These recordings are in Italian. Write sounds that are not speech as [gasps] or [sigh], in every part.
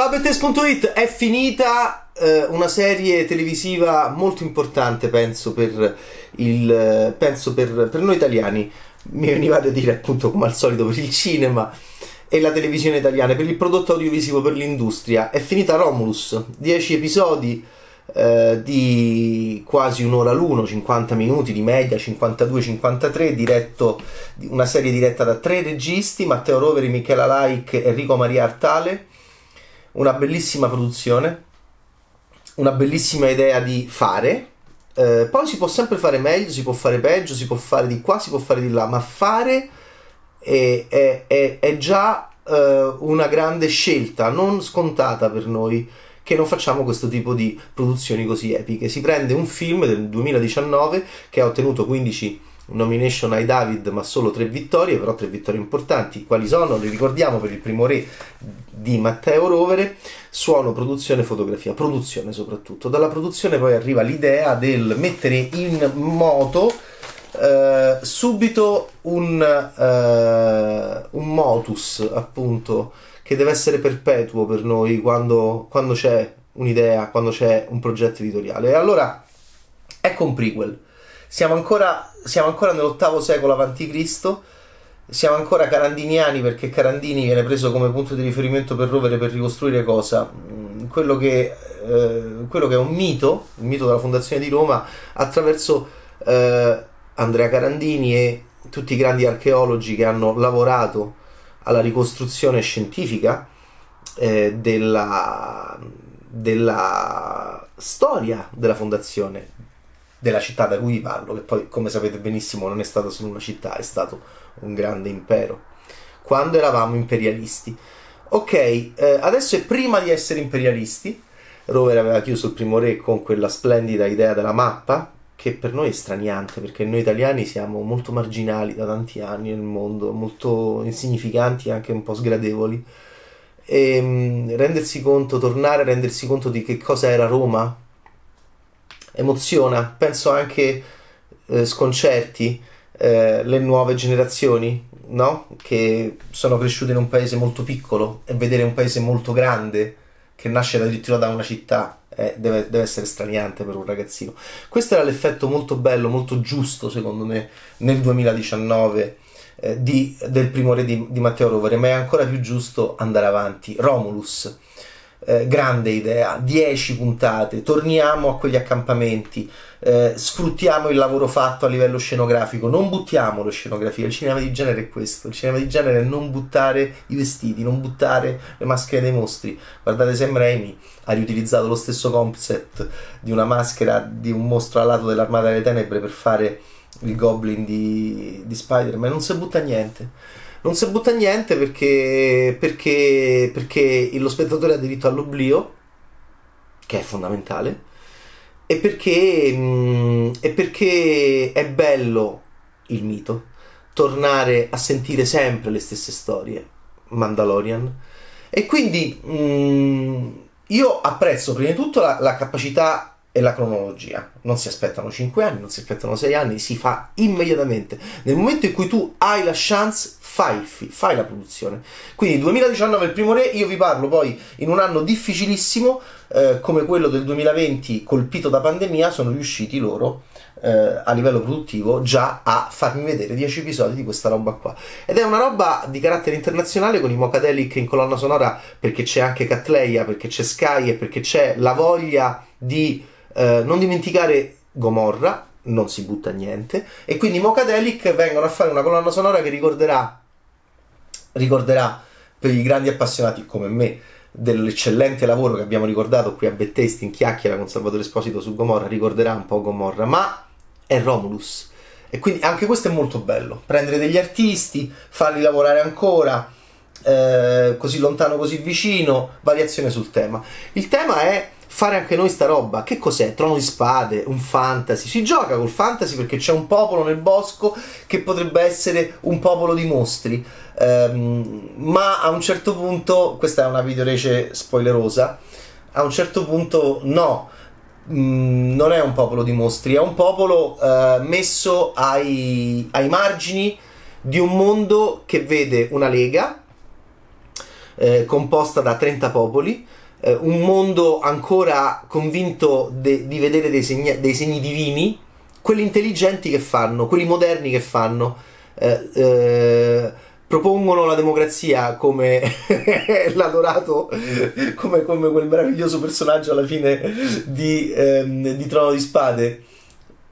Ciao Bettes.it, è finita eh, una serie televisiva molto importante, penso, per, il, penso per, per noi italiani. Mi veniva da dire appunto come al solito per il cinema e la televisione italiana, per il prodotto audiovisivo, per l'industria. È finita Romulus, 10 episodi eh, di quasi un'ora l'uno, 50 minuti di media, 52-53, diretto, una serie diretta da tre registi, Matteo Roveri, Michela Laik e Enrico Maria Artale una bellissima produzione, una bellissima idea di fare. Eh, poi si può sempre fare meglio, si può fare peggio, si può fare di qua, si può fare di là, ma fare è, è, è, è già eh, una grande scelta, non scontata per noi che non facciamo questo tipo di produzioni così epiche. Si prende un film del 2019 che ha ottenuto 15 nomination ai David, ma solo tre vittorie, però tre vittorie importanti. Quali sono? Le ricordiamo per il primo re di Matteo Rovere, suono, produzione, fotografia, produzione soprattutto. Dalla produzione poi arriva l'idea del mettere in moto eh, subito un, eh, un motus, appunto, che deve essere perpetuo per noi quando, quando c'è un'idea, quando c'è un progetto editoriale. E allora, ecco un prequel siamo ancora, siamo ancora nell'ottavo secolo a.C., siamo ancora carandiniani perché Carandini viene preso come punto di riferimento per rovere per ricostruire cosa? Mm, quello che, eh, quello che è un mito, il mito della fondazione di Roma, attraverso eh, Andrea Carandini e tutti i grandi archeologi che hanno lavorato alla ricostruzione scientifica eh, della, della storia della fondazione della città da cui vi parlo, che poi come sapete benissimo non è stata solo una città, è stato un grande impero, quando eravamo imperialisti. Ok, eh, adesso è prima di essere imperialisti, Rover aveva chiuso il primo re con quella splendida idea della mappa, che per noi è straniante, perché noi italiani siamo molto marginali da tanti anni nel mondo, molto insignificanti e anche un po' sgradevoli. E ehm, rendersi conto, tornare a rendersi conto di che cosa era Roma emoziona, penso anche eh, sconcerti eh, le nuove generazioni, no? Che sono cresciute in un paese molto piccolo e vedere un paese molto grande che nasce addirittura da una città eh, deve, deve, essere straniante per un ragazzino. Questo era l'effetto molto bello, molto giusto secondo me nel 2019 eh, di, del primo re di, di Matteo Rovere, ma è ancora più giusto andare avanti. Romulus eh, grande idea, 10 puntate, torniamo a quegli accampamenti, eh, sfruttiamo il lavoro fatto a livello scenografico, non buttiamo lo scenografia, il cinema di genere è questo, il cinema di genere è non buttare i vestiti, non buttare le maschere dei mostri. Guardate Sam Raimi ha riutilizzato lo stesso concept di una maschera di un mostro alato dell'armata delle tenebre per fare il goblin di, di Spider-Man, non si butta niente non si butta niente perché, perché, perché lo spettatore ha diritto all'oblio, che è fondamentale, e perché, mh, mm, e perché è bello il mito, tornare a sentire sempre le stesse storie, Mandalorian. E quindi mh, mm, io apprezzo prima di tutto la, la capacità e la cronologia. Non si aspettano 5 anni, non si aspettano 6 anni, si fa immediatamente. Nel momento in cui tu hai la chance, fai, fai la produzione. Quindi 2019 è il primo re, io vi parlo poi in un anno difficilissimo eh, come quello del 2020 colpito da pandemia, sono riusciti loro eh, a livello produttivo già a farmi vedere 10 episodi di questa roba qua. Ed è una roba di carattere internazionale con i Mocadelic in colonna sonora perché c'è anche Catleia, perché c'è Sky e perché c'è la voglia di eh, non dimenticare Gomorra, non si butta niente, e quindi i Mocadelic vengono a fare una colonna sonora che ricorderà, ricorderà per i grandi appassionati come me dell'eccellente lavoro che abbiamo ricordato qui a Bettesti in chiacchiera con Salvatore Esposito su Gomorra, ricorderà un po' Gomorra, ma è Romulus. E quindi anche questo è molto bello, prendere degli artisti, farli lavorare ancora, eh, così lontano, così vicino, variazione sul tema. Il tema è fare anche noi sta roba. Che cos'è? Trono di spade, un fantasy. Si gioca col fantasy perché c'è un popolo nel bosco che potrebbe essere un popolo di mostri. Um, ma a un certo punto, questa è una videorece spoilerosa, a un certo punto no. Mm, non è un popolo di mostri, è un popolo uh, messo ai, ai margini di un mondo che vede una lega eh, composta da 30 popoli, eh, un mondo ancora convinto de- di vedere dei, segni- dei segni divini, quelli intelligenti che fanno, quelli moderni che fanno. Eh, eh, propongono la democrazia come [laughs] l'adorato, come, come, quel meraviglioso personaggio alla fine di, ehm, di Trono di Spade.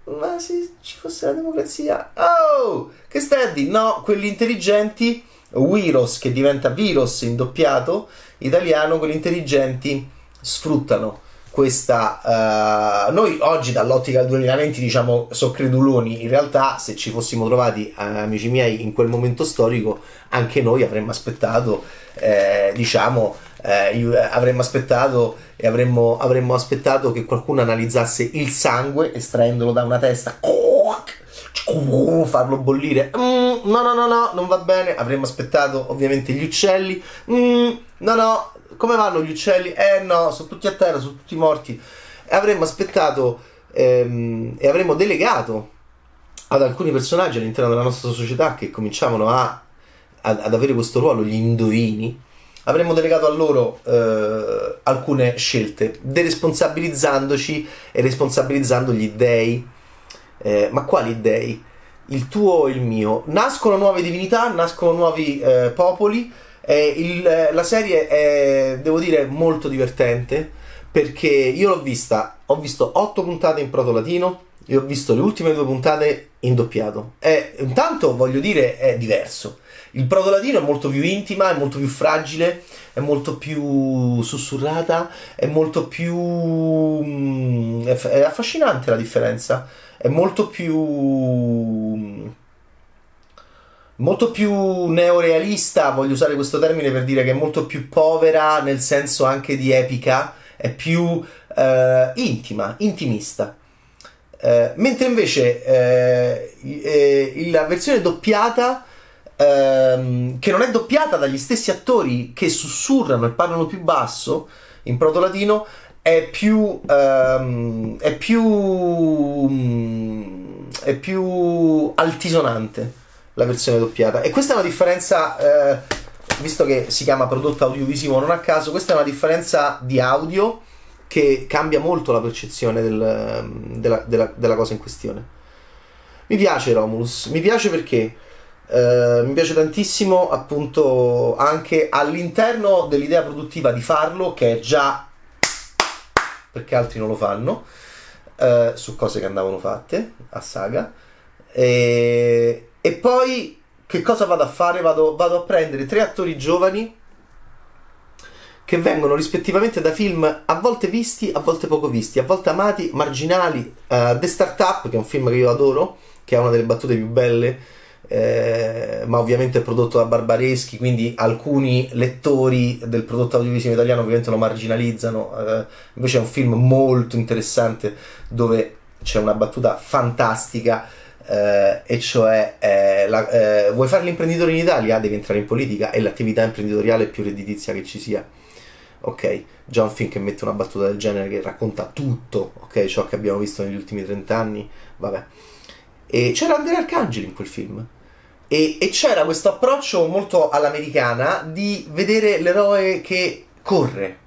Ma se ci fosse la democrazia, oh, che stai a dire? No, quelli intelligenti, Wiros che diventa Viros in doppiato italiano, quelli intelligenti sfruttano questa uh, noi oggi dall'ottica del 2020 diciamo sono creduloni. In realtà se ci fossimo trovati uh, amici miei in quel momento storico anche noi avremmo aspettato eh, diciamo eh, avremmo aspettato e avremmo, avremmo, aspettato che qualcuno analizzasse il sangue estraendolo da una testa farlo bollire mm, no no no no non va bene avremmo aspettato ovviamente gli uccelli mm, no no come vanno gli uccelli? Eh no, sono tutti a terra, sono tutti morti. E avremmo aspettato ehm, e avremmo delegato ad alcuni personaggi all'interno della nostra società che cominciavano a, a, ad avere questo ruolo, gli indovini, avremmo delegato a loro eh, alcune scelte, deresponsabilizzandoci e responsabilizzando gli dei. Eh, ma quali dei? Il tuo o il mio? Nascono nuove divinità, nascono nuovi eh, popoli eh, il, la serie è, devo dire, molto divertente perché io l'ho vista, ho visto 8 puntate in proto latino e ho visto le ultime due puntate in doppiato. E intanto voglio dire, è diverso. Il proto latino è molto più intima, è molto più fragile, è molto più sussurrata, è molto più. Mm, è affascinante la differenza. È molto più molto più neorealista, voglio usare questo termine per dire che è molto più povera nel senso anche di epica, è più eh, intima, intimista. Eh, mentre invece eh, eh la versione doppiata, ehm, che non è doppiata dagli stessi attori che sussurrano e parlano più basso in proto latino, è più, ehm, è più, mm, è più altisonante la versione doppiata. E questa è una differenza, eh, visto che si chiama prodotto audiovisivo non a caso, questa è una differenza di audio che cambia molto la percezione del, della, della, della, cosa in questione. Mi piace Romulus, mi piace perché eh, mi piace tantissimo appunto anche all'interno dell'idea produttiva di farlo, che è già perché altri non lo fanno, eh, su cose che andavano fatte a saga. E, e poi che cosa vado a fare? Vado, vado a prendere tre attori giovani che vengono rispettivamente da film a volte visti, a volte poco visti, a volte amati, marginali. Uh, The Startup, che è un film che io adoro, che ha una delle battute più belle, eh, ma ovviamente è prodotto da Barbareschi, quindi alcuni lettori del prodotto audiovisivo italiano ovviamente lo marginalizzano. Uh, invece è un film molto interessante dove c'è una battuta fantastica eh, e cioè eh, la, eh, vuoi fare l'imprenditore in Italia? Devi entrare in politica, è l'attività imprenditoriale più redditizia che ci sia. Ok, John Finn che mette una battuta del genere che racconta tutto, ok, ciò che abbiamo visto negli ultimi 30 anni, vabbè. E c'era Andrea Arcangeli in quel film. E, e c'era questo approccio molto all'americana di vedere l'eroe che corre,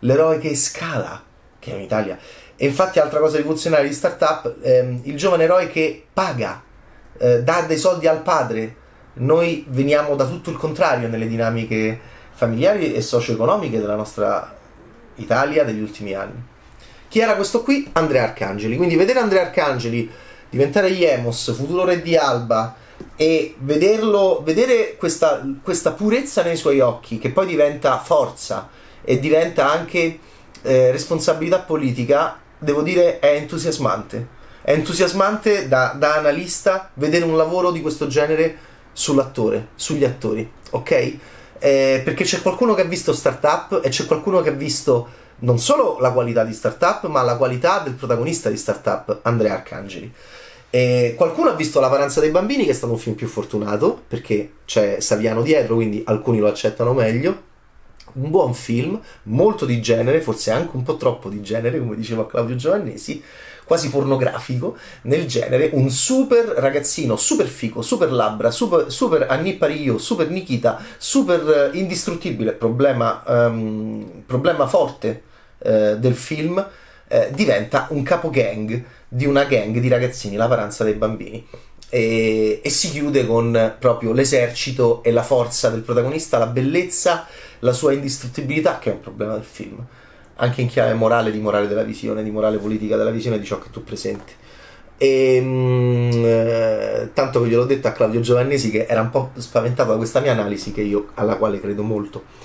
l'eroe che scala, che è in Italia e infatti, altra cosa rivoluzionaria di startup, ehm, il giovane eroe che paga, eh, dà dei soldi al padre. Noi veniamo da tutto il contrario nelle dinamiche familiari e socio-economiche della nostra Italia degli ultimi anni. Chi era questo qui? Andrea Arcangeli. Quindi vedere Andrea Arcangeli diventare Iemos, futuro re di Alba, e vederlo, vedere questa, questa purezza nei suoi occhi, che poi diventa forza e diventa anche eh, responsabilità politica, devo dire, è entusiasmante. È entusiasmante da, da analista vedere un lavoro di questo genere sull'attore, sugli attori, ok? Eh, perché c'è qualcuno che ha visto startup e c'è qualcuno che ha visto non solo la qualità di startup, ma la qualità del protagonista di startup, Andrea Arcangeli. E qualcuno ha visto La Paranza dei bambini, che è stato un film più fortunato, perché c'è Saviano dietro, quindi alcuni lo accettano meglio. un buon film, molto di genere, forse anche un po' troppo di genere, come diceva Claudio Giovannesi, quasi pornografico nel genere, un super ragazzino, super fico, super labbra, super, super Anni Parillo, super Nikita, super uh, indistruttibile, problema, um, problema forte uh, del film, uh, diventa un capo gang di una gang di ragazzini, la paranza dei bambini. E, e, si chiude con proprio l'esercito e la forza del protagonista, la bellezza, la sua indistruttibilità, che è un problema del film anche in chiave morale, di morale della visione, di morale politica della visione di ciò che tu presenti. E mh, mm, eh, tanto che gliel'ho detto a Claudio Giovannesi che era un po' spaventato da questa mia analisi che io, alla quale credo molto.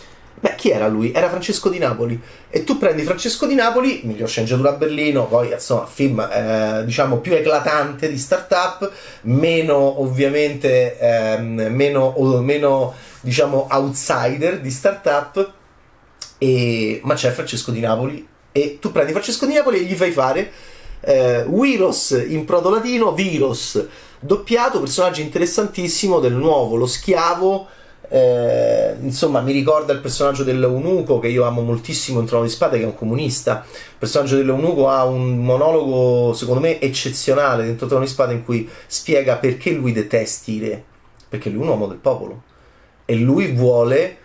Beh, chi era lui? Era Francesco di Napoli. E tu prendi Francesco di Napoli, miglior sceneggiatura a Berlino, poi insomma, film eh, diciamo più eclatante di startup, meno ovviamente, eh, meno, meno diciamo outsider di startup e, ma c'è Francesco di Napoli e tu prendi Francesco di Napoli e gli fai fare eh, Wiros in proto latino, Viros doppiato, personaggio interessantissimo del nuovo, lo schiavo. Eh, insomma, mi ricorda il personaggio dell'Eunuco che io amo moltissimo in Trono di Spade, che è un comunista. Il personaggio dell'Eunuco ha un monologo, secondo me, eccezionale dentro Trono di Spade in cui spiega perché lui detesti re, perché lui è un uomo del popolo e lui vuole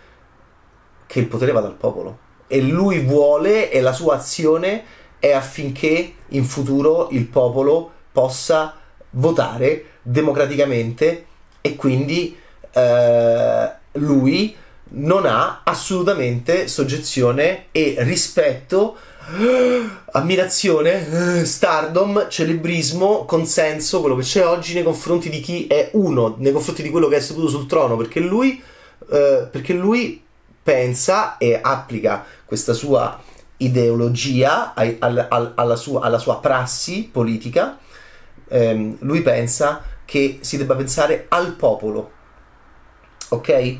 che il potere vada al popolo. E lui vuole e la sua azione è affinché in futuro il popolo possa votare democraticamente e quindi eh, lui non ha assolutamente soggezione e rispetto, [gasps] ammirazione, stardom, celebrismo, consenso, quello che c'è oggi nei confronti di chi è uno, nei confronti di quello che è seduto sul trono, perché lui, eh, perché lui pensa e applica questa sua ideologia alla, sua, alla sua prassi politica, ehm, lui pensa che si debba pensare al popolo, ok?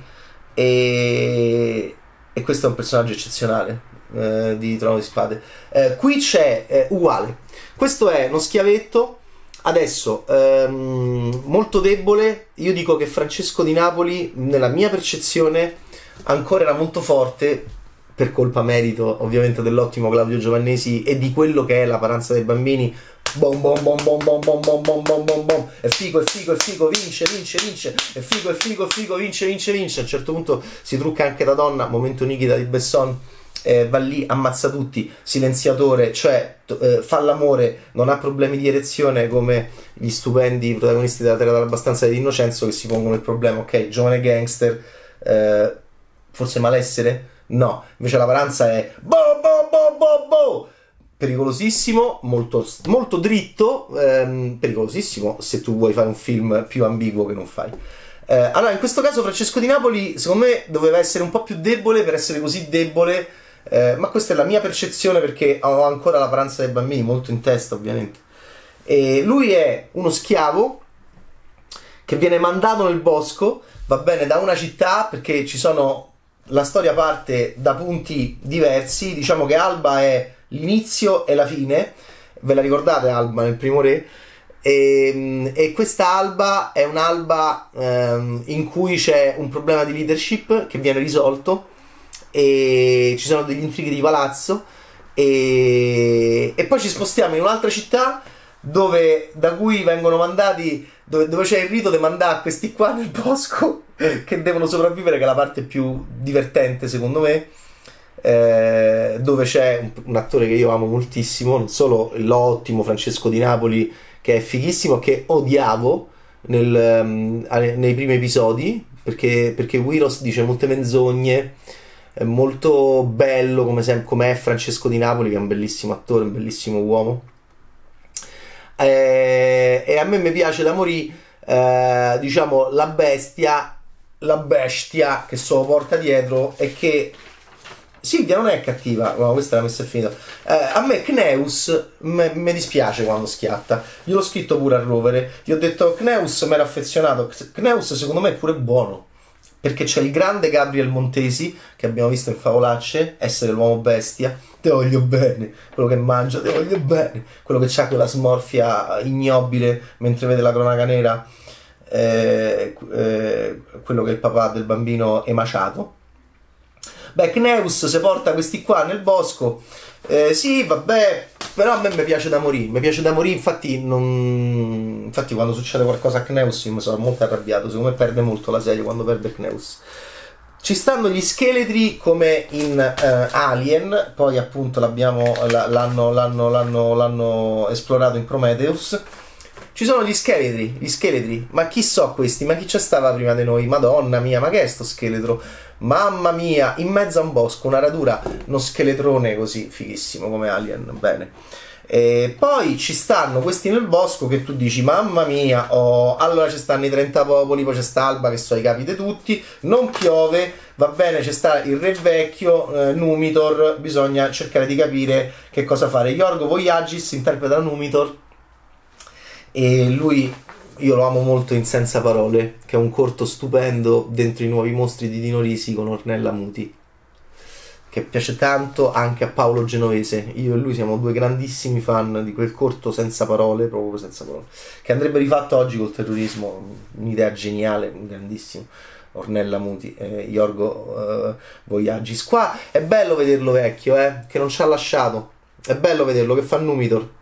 E, e questo è un personaggio eccezionale eh, di Trono di Spade. Eh, qui c'è eh, uguale, questo è uno schiavetto. Adesso, ehm, molto debole, io dico che Francesco di Napoli, nella mia percezione, ancora era molto forte per colpa merito ovviamente dell'ottimo Claudio Giovannesi e di quello che è la paranza dei bambini bom bom bom bom bom bom bom bom bom bom bom. È figo è figo è figo vince vince vince. È figo è figo è figo vince vince vince. A un certo punto si trucca anche da donna momento Nikita di Besson eh, va lì, ammazza tutti, silenziatore, cioè eh, fa l'amore, non ha problemi di erezione come gli stupendi protagonisti della Terra dell'Abbastanza di Innocenzo che si pongono il problema, ok, giovane gangster, eh, forse malessere? No, invece la paranza è bo bo bo bo bo pericolosissimo, molto, molto dritto, ehm, pericolosissimo se tu vuoi fare un film più ambiguo che non fai. Eh, allora, in questo caso Francesco di Napoli, secondo me, doveva essere un po' più debole per essere così debole, eh, ma questa è la mia percezione perché ho ancora la paranza dei bambini molto in testa, ovviamente. E lui è uno schiavo che viene mandato nel bosco, va bene, da una città perché ci sono la storia parte da punti diversi, diciamo che Alba è l'inizio e la fine, ve la ricordate Alba nel primo re? E, ehm, e questa alba è un'alba ehm, in cui c'è un problema di leadership che viene risolto e ci sono degli intrighi di palazzo e, e poi ci spostiamo in un'altra città dove, da cui vengono mandati dove, dove c'è il rito di mandare questi qua nel bosco [laughs] che devono sopravvivere, che è la parte più divertente secondo me. Eh, dove c'è un, un, attore che io amo moltissimo, non solo l'ottimo Francesco Di Napoli, che è fighissimo, che odiavo nel, um, nei primi episodi, perché, perché Wiros dice molte menzogne, è molto bello come, sem- come è Francesco Di Napoli, che è un bellissimo attore, un bellissimo uomo. Eh, e a me mi piace da morire, eh, diciamo, la bestia la bestia che se porta dietro e che Silvia non è cattiva, no, questa la messa finita. Eh, a me Kneus mi dispiace quando schiatta. Io l'ho scritto pure a rovere. Gli ho detto Kneus mi era affezionato. Kneus secondo me è pure buono. Perché c'è il grande Gabriel Montesi che abbiamo visto in Favolacce, essere l'uomo bestia. Te voglio bene, quello che mangia, te voglio bene. Quello che ha quella smorfia ignobile mentre vede la cronaca nera eh, eh, quello che è il papà del bambino emaciato. Beh, Kneus si porta questi qua nel bosco. Eh, sì, vabbè, però a me mi piace da morire. Mi piace da morire, infatti, non... infatti quando succede qualcosa a Kneus mi sono molto arrabbiato. Secondo me perde molto la serie quando perde Kneus. Ci stanno gli scheletri come in uh, Alien, poi appunto l'hanno, l'hanno, l'hanno, l'hanno esplorato in Prometheus. Ci sono gli scheletri, gli scheletri, ma chi so questi? Ma chi c'è stava prima di noi? Madonna mia, ma che è sto scheletro? Mamma mia, in mezzo a un bosco, una radura, uno scheletrone così, fighissimo come Alien, bene. E poi ci stanno questi nel bosco che tu dici, mamma mia, oh, allora ci stanno i 30 popoli, poi c'è sta Alba che so i capi di tutti, non piove, va bene, c'è sta il re vecchio, eh, Numitor, bisogna cercare di capire che cosa fare. Yorgo Voyagis interpreta Numitor e lui io lo amo molto in Senza Parole, che è un corto stupendo dentro i nuovi mostri di Dino Risi con Ornella Muti che piace tanto anche a Paolo Genovese. Io e lui siamo due grandissimi fan di quel corto senza parole, proprio senza parole, che andrebbe rifatto oggi col terrorismo, un'idea geniale, grandissimo. Ornella Muti, eh, Iorgo eh, Voyagis. Qua è bello vederlo vecchio, eh, che non ci ha lasciato. È bello vederlo che fa Numitor.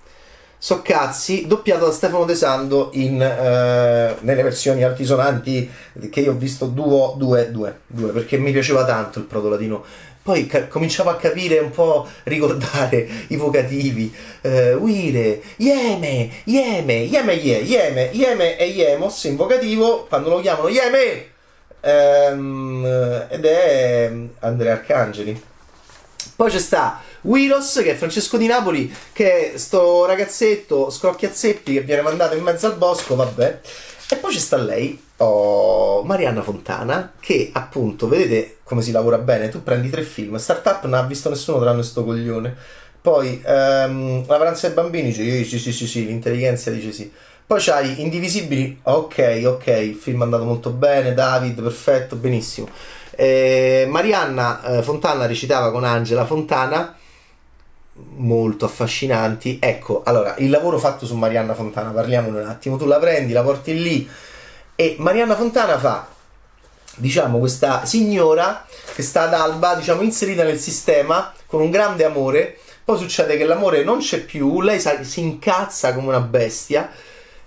So cazzi, doppiato da Stefano De Sando in, eh, nelle versioni altisonanti che io ho visto due, due, due, due, perché mi piaceva tanto il proto latino poi ca- cominciavo a capire un po', ricordare [laughs] i vocativi. Uh, uire, Yeme, Yeme, Yeme, Ye, Yeme, Yeme e Yemos in vocativo quando lo chiamano Yeme. Um, ed è Andrea Arcangeli. Poi c'è sta Wiros, che è Francesco di Napoli, che è sto ragazzetto scrocchiazzeppi che viene mandato in mezzo al bosco, vabbè. E poi c'è sta lei, oh, Marianna Fontana, che appunto, vedete come si lavora bene, tu prendi tre film, Startup non ha visto nessuno tranne sto coglione, poi um, La pranza dei bambini, dice sì, sì, sì, sì, l'intelligenza dice sì. Poi c'hai Indivisibili, ok, ok, il film è andato molto bene, David, perfetto, benissimo. Eh, Marianna eh, Fontana recitava con Angela Fontana, molto affascinanti. Ecco, allora, il lavoro fatto su Marianna Fontana, parliamone un attimo, tu la prendi, la porti lì e Marianna Fontana fa, diciamo, questa signora che sta ad Alba, diciamo, inserita nel sistema con un grande amore. Poi succede che l'amore non c'è più, lei si incazza come una bestia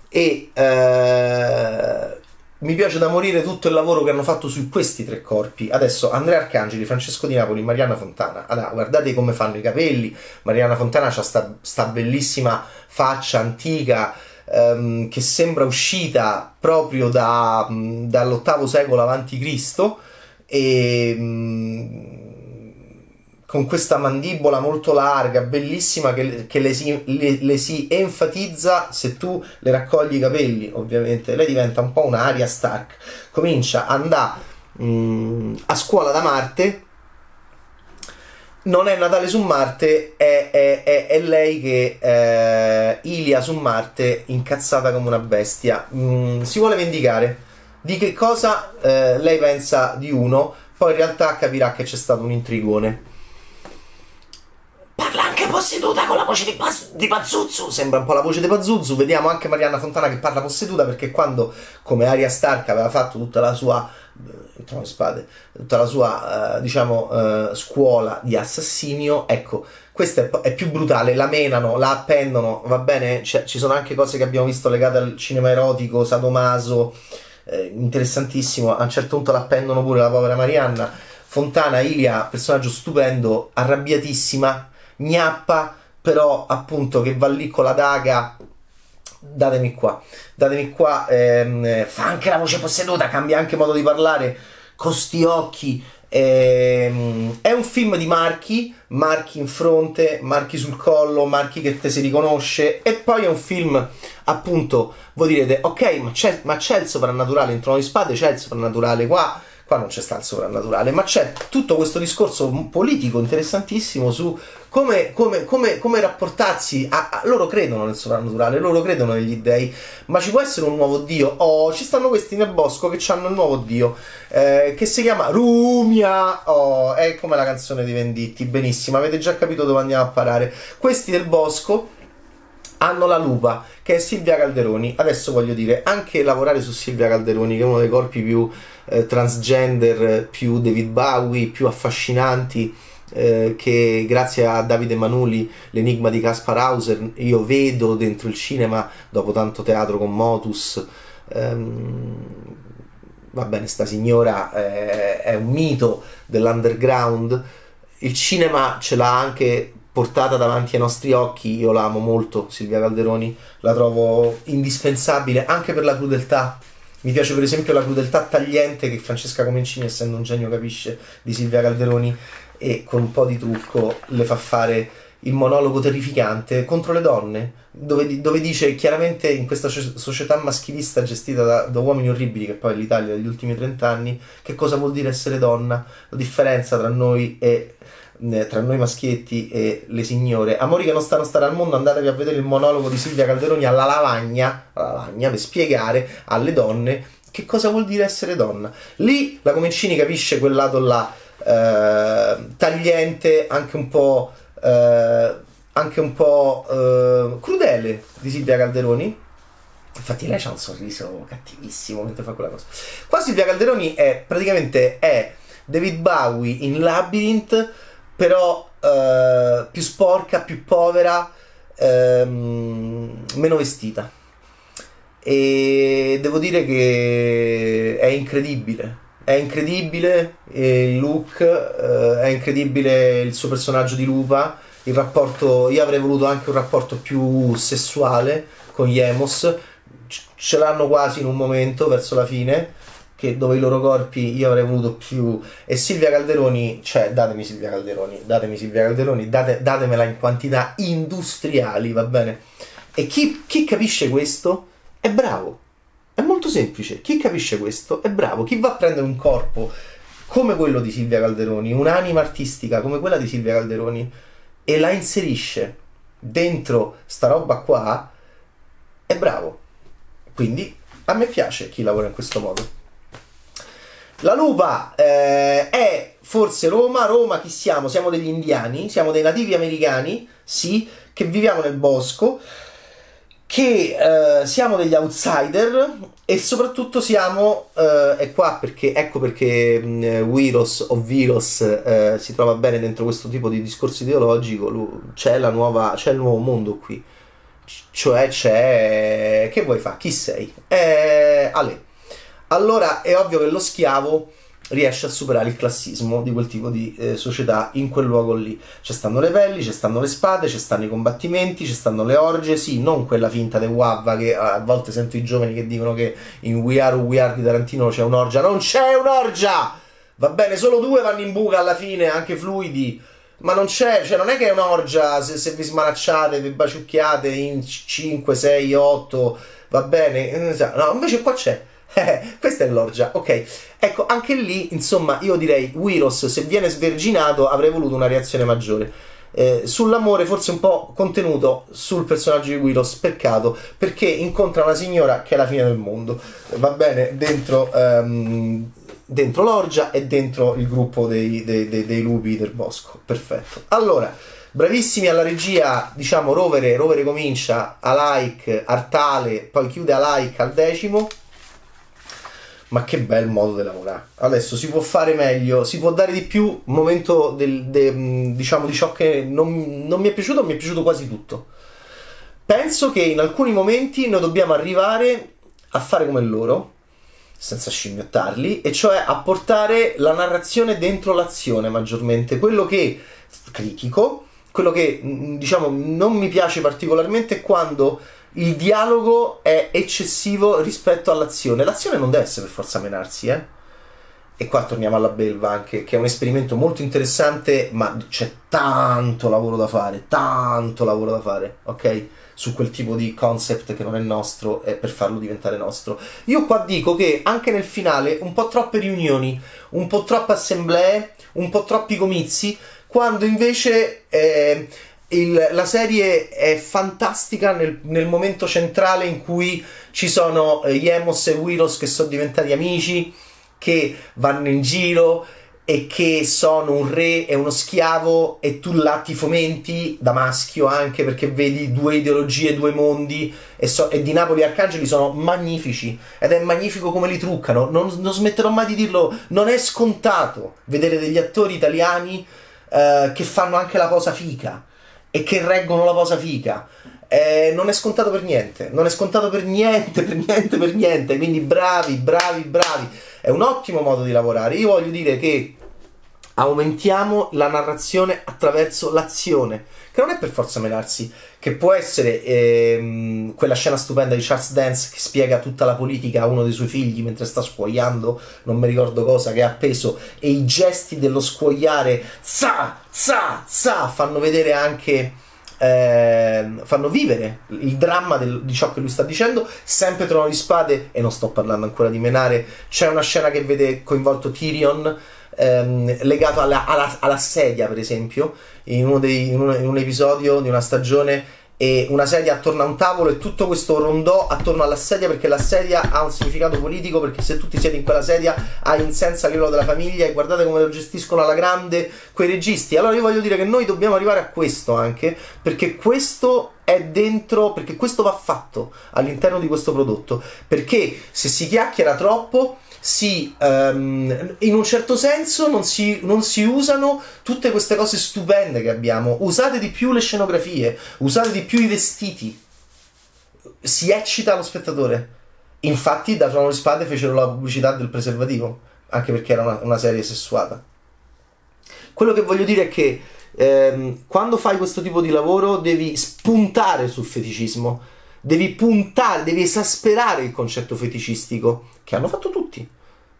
e eh, mi piace da morire tutto il lavoro che hanno fatto su questi tre corpi. Adesso Andrea Arcangeli, Francesco Di Napoli, Mariana Fontana. Allora, guardate come fanno i capelli. Mariana Fontana ha sta, sta bellissima faccia antica ehm, che sembra uscita proprio da, dall'ottavo secolo avanti Cristo e mh, con questa mandibola molto larga, bellissima, che, che le, si, le, le, si, enfatizza se tu le raccogli i capelli, ovviamente. Lei diventa un po' un'aria Stark. Comincia ad andare mm, a scuola da Marte. Non è Natale su Marte, è, è, è, è lei che eh, Ilia su Marte, incazzata come una bestia. Mm, si vuole vendicare. Di che cosa eh, lei pensa di uno, poi in realtà capirà che c'è stato un intrigone posseduta con la voce di, Paz- di Pazzuzzu. Sembra un po' la voce di Pazzuzzu. Vediamo anche Marianna Fontana che parla posseduta perché quando, come Aria Stark, aveva fatto tutta la sua. Eh, spade, tutta la sua, uh, diciamo, uh, scuola di assassinio, ecco, questa è, è, più brutale. La menano, la appendono, va bene? C'è, ci sono anche cose che abbiamo visto legate al cinema erotico, sadomaso. Eh, interessantissimo. A un certo punto l'appendono pure la povera Marianna. Fontana, Ilia, personaggio stupendo, arrabbiatissima, gnappa, però appunto che va lì con la daga. Datemi qua, datemi qua. Ehm, fa anche la voce posseduta, cambia anche modo di parlare, con sti occhi. Ehm, è un film di marchi, marchi in fronte, marchi sul collo, marchi che te si riconosce. E poi è un film, appunto, voi direte, ok, ma c'è, ma c'è il soprannaturale in Trono di Spade, c'è il soprannaturale qua qua non c'è sta il soprannaturale, ma c'è tutto questo discorso politico interessantissimo su come, come, come, come rapportarsi. A, a, loro credono nel soprannaturale, loro credono negli dei, ma ci può essere un nuovo dio. Oh, ci stanno questi nel bosco che hanno il nuovo dio eh, che si chiama Rumia. Oh, è come la canzone di Venditti, benissimo. Avete già capito dove andiamo a parare. Questi del bosco hanno la lupa che è Silvia Calderoni. Adesso voglio dire, anche lavorare su Silvia Calderoni, che è uno dei corpi più eh, transgender, più David Bowie, più affascinanti. Eh, che grazie a Davide Manuli, l'enigma di Caspar Hauser, io vedo dentro il cinema dopo tanto teatro con Motus. Ehm, va bene, sta signora è, è un mito dell'underground. Il cinema ce l'ha anche portata davanti ai nostri occhi. Io la amo molto, Silvia Calderoni, la trovo indispensabile anche per la crudeltà. Mi piace per esempio la crudeltà tagliente che Francesca Comencini, essendo un genio, capisce di Silvia Calderoni e con un po' di trucco le fa fare il monologo terrificante contro le donne, dove, dove dice chiaramente in questa società maschilista gestita da, da, uomini orribili, che poi è l'Italia degli ultimi 30 anni, che cosa vuol dire essere donna, la differenza tra noi e tra noi maschietti e le signore. Amori che non stanno a stare al mondo, andatevi a vedere il monologo di Silvia Calderoni alla lavagna, alla lavagna per spiegare alle donne che cosa vuol dire essere donna. Lì la Comencini capisce quel lato là, eh, tagliente, anche un po', eh, anche un po' eh, crudele di Silvia Calderoni. Infatti lei ha un sorriso cattivissimo mentre fa quella cosa. Qua Silvia Calderoni è praticamente è David Bowie in Labyrinth però eh, più sporca, più povera, ehm, meno vestita. E devo dire che è incredibile. È incredibile il look, eh, è incredibile il suo personaggio di lupa. Il rapporto, io avrei voluto anche un rapporto più sessuale con gli Emos. Ce l'hanno quasi in un momento verso la fine che dove i loro corpi io avrei voluto più. E Silvia Calderoni cioè datemi Silvia Calderoni datemi Silvia Calderoni date, datemela in quantità industriali va bene? E chi, chi capisce questo? È bravo. È molto semplice. Chi capisce questo? È bravo. Chi va a prendere un corpo come quello di Silvia Calderoni un'anima artistica come quella di Silvia Calderoni e la inserisce dentro sta roba qua è bravo. Quindi a me piace chi lavora in questo modo la lupa eh, è forse Roma. Roma chi siamo? Siamo degli indiani, siamo dei nativi americani, sì, che viviamo nel bosco, che eh, siamo degli outsider e soprattutto siamo, eh, e qua perché, ecco perché mh, mm, Wiros o Viros eh, si trova bene dentro questo tipo di discorso ideologico, c'è, la nuova, c'è il nuovo mondo qui, cioè c'è... che vuoi fare? Chi sei? Eh, Ale allora è ovvio che lo schiavo riesce a superare il classismo di quel tipo di eh, società in quel luogo lì. Ci stanno le pelli, ci stanno le spade, ci stanno i combattimenti, ci stanno le orge, sì, non quella finta del Wavva che a volte sento i giovani che dicono che in We Are We Are di Tarantino c'è un'orgia. Non c'è un'orgia! Va bene, solo due vanno in buca alla fine, anche fluidi. Ma non c'è, cioè non è che è un'orgia se, se vi smanacciate, vi baciucchiate in 5, 6, 8, va bene? No, invece qua c'è eh, questa è l'orgia, ok. Ecco, anche lì, insomma, io direi Wiros, se viene sverginato, avrei voluto una reazione maggiore. Eh, sull'amore forse un po' contenuto sul personaggio di Wiros, peccato, perché incontra una signora che è la fine del mondo, va bene, dentro, um, dentro l'orgia e dentro il gruppo dei, dei, dei, dei, lupi del bosco, perfetto. Allora, bravissimi alla regia, diciamo, Rovere, Rovere comincia, a like, Artale, poi chiude a like al decimo, ma che bel modo di lavorare. Adesso si può fare meglio, si può dare di più. Momento del, de, diciamo di ciò che non, non mi è piaciuto, mi è piaciuto quasi tutto. Penso che in alcuni momenti noi dobbiamo arrivare a fare come loro, senza scimmiottarli, e cioè a portare la narrazione dentro l'azione maggiormente. Quello che critico, quello che diciamo non mi piace particolarmente è quando il dialogo è eccessivo rispetto all'azione. L'azione non deve essere per forza menarsi, eh. E qua torniamo alla belva anche, che è un esperimento molto interessante, ma c'è tanto lavoro da fare, tanto lavoro da fare, ok? Su quel tipo di concept che non è nostro e per farlo diventare nostro. Io qua dico che anche nel finale un po' troppe riunioni, un po' troppe assemblee, un po' troppi comizi, quando invece eh, il, la serie è fantastica nel, nel, momento centrale in cui ci sono eh, Yemos e Wiros che sono diventati amici, che vanno in giro e che sono un re e uno schiavo e tu là ti fomenti da maschio anche perché vedi due ideologie, due mondi e, so, e di Napoli Arcangeli sono magnifici ed è magnifico come li truccano, non, non, smetterò mai di dirlo, non è scontato vedere degli attori italiani eh, che fanno anche la posa fica e che reggono la posa fica. Eh, non è scontato per niente, non è scontato per niente, per niente, per niente. Quindi bravi, bravi, bravi. È un ottimo modo di lavorare. Io voglio dire che aumentiamo la narrazione attraverso l'azione, che non è per forza menarsi, che può essere ehm, quella scena stupenda di Charles Dance che spiega tutta la politica a uno dei suoi figli mentre sta scuoiando, non mi ricordo cosa, che ha appeso, e i gesti dello scuoiare, za, za, za, fanno vedere anche... Eh, fanno vivere il dramma del, di ciò che lui sta dicendo. Sempre Trono di Spade, e non sto parlando ancora di Menare. C'è una scena che vede coinvolto Tyrion ehm, legato alla, alla, alla, sedia, per esempio, in, uno dei, in, un, in un episodio di una stagione e una sedia attorno a un tavolo e tutto questo rondò attorno alla sedia perché la sedia ha un significato politico perché se tu ti siedi in quella sedia hai in senso a livello della famiglia e guardate come lo gestiscono alla grande quei registi. Allora io voglio dire che noi dobbiamo arrivare a questo anche perché questo è dentro perché questo va fatto all'interno di questo prodotto. Perché se si chiacchiera troppo si, um, in un certo senso non si, non si, usano tutte queste cose stupende che abbiamo. Usate di più le scenografie, usate di più i vestiti. Si eccita lo spettatore. Infatti, da Trono di Spade fecero la pubblicità del preservativo, anche perché era una, una serie sessuata. Quello che voglio dire è che ehm, quando fai questo tipo di lavoro devi spuntare sul feticismo devi puntare, devi esasperare il concetto feticistico che hanno fatto tutti.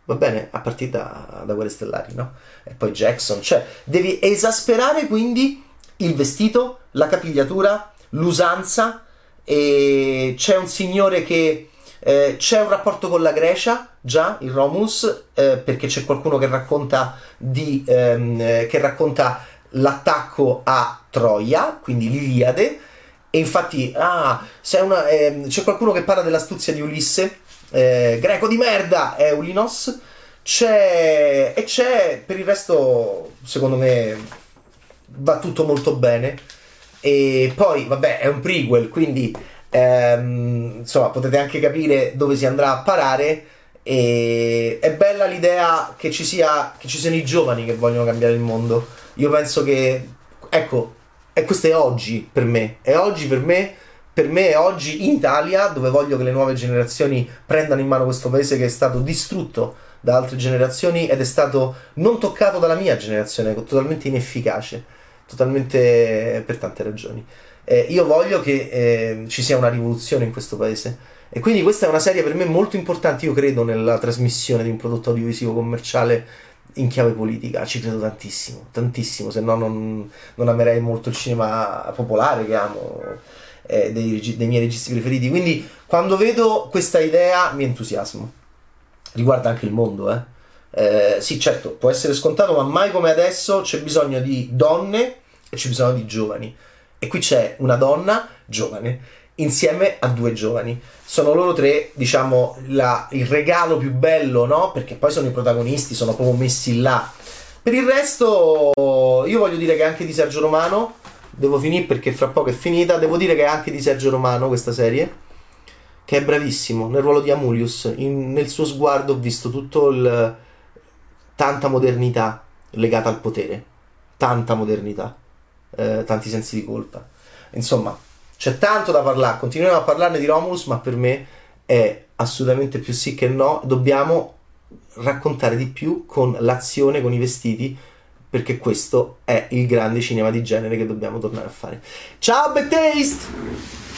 Va bene? A partire da, da Guerre Stellari, no? E poi Jackson. Cioè, devi esasperare quindi il vestito, la capigliatura, l'usanza. E c'è un signore che. Eh, c'è un rapporto con la Grecia, già, il Romulus, eh, perché c'è qualcuno che racconta, di, ehm, eh, che racconta l'attacco a Troia, quindi l'Iliade, e infatti, ah, una, eh, c'è qualcuno che parla dell'astuzia di Ulisse, eh, greco di merda, è Ulinos. C'è, e c'è, per il resto, secondo me, va tutto molto bene. E poi, vabbè, è un prequel, quindi ehm, insomma, potete anche capire dove si andrà a parare. E è bella l'idea che ci sia, che ci siano i giovani che vogliono cambiare il mondo. Io penso che, ecco, e questo è oggi per me. È oggi per me. Per me oggi in Italia dove voglio che le nuove generazioni prendano in mano questo paese che è stato distrutto da altre generazioni ed è stato non toccato dalla mia generazione, totalmente inefficace, totalmente per tante ragioni. Eh, io voglio che eh, ci sia una rivoluzione in questo paese. E quindi questa è una serie per me molto importante, io credo nella trasmissione di un prodotto audiovisivo commerciale in chiave politica, ci credo tantissimo, tantissimo, se no non, non amerei molto il cinema popolare che amo, eh, dei, dei, miei registi preferiti. Quindi quando vedo questa idea mi entusiasmo. Riguarda anche il mondo, eh. eh. sì, certo, può essere scontato, ma mai come adesso c'è bisogno di donne e c'è bisogno di giovani. E qui c'è una donna giovane insieme a due giovani. Sono loro tre, diciamo, la, il regalo più bello, no? Perché poi sono i protagonisti, sono proprio messi là. Per il resto, io voglio dire che anche di Sergio Romano, devo finire perché fra poco è finita, devo dire che anche di Sergio Romano questa serie, che è bravissimo nel ruolo di Amulius, in, nel suo sguardo ho visto tutto il... tanta modernità legata al potere, tanta modernità, eh, tanti sensi di colpa. Insomma, c'è tanto da parlare, continuiamo a parlarne di Romulus, ma per me è assolutamente più sì che no. Dobbiamo raccontare di più con l'azione, con i vestiti, perché questo è il grande cinema di genere che dobbiamo tornare a fare. Ciao, Bad Taste!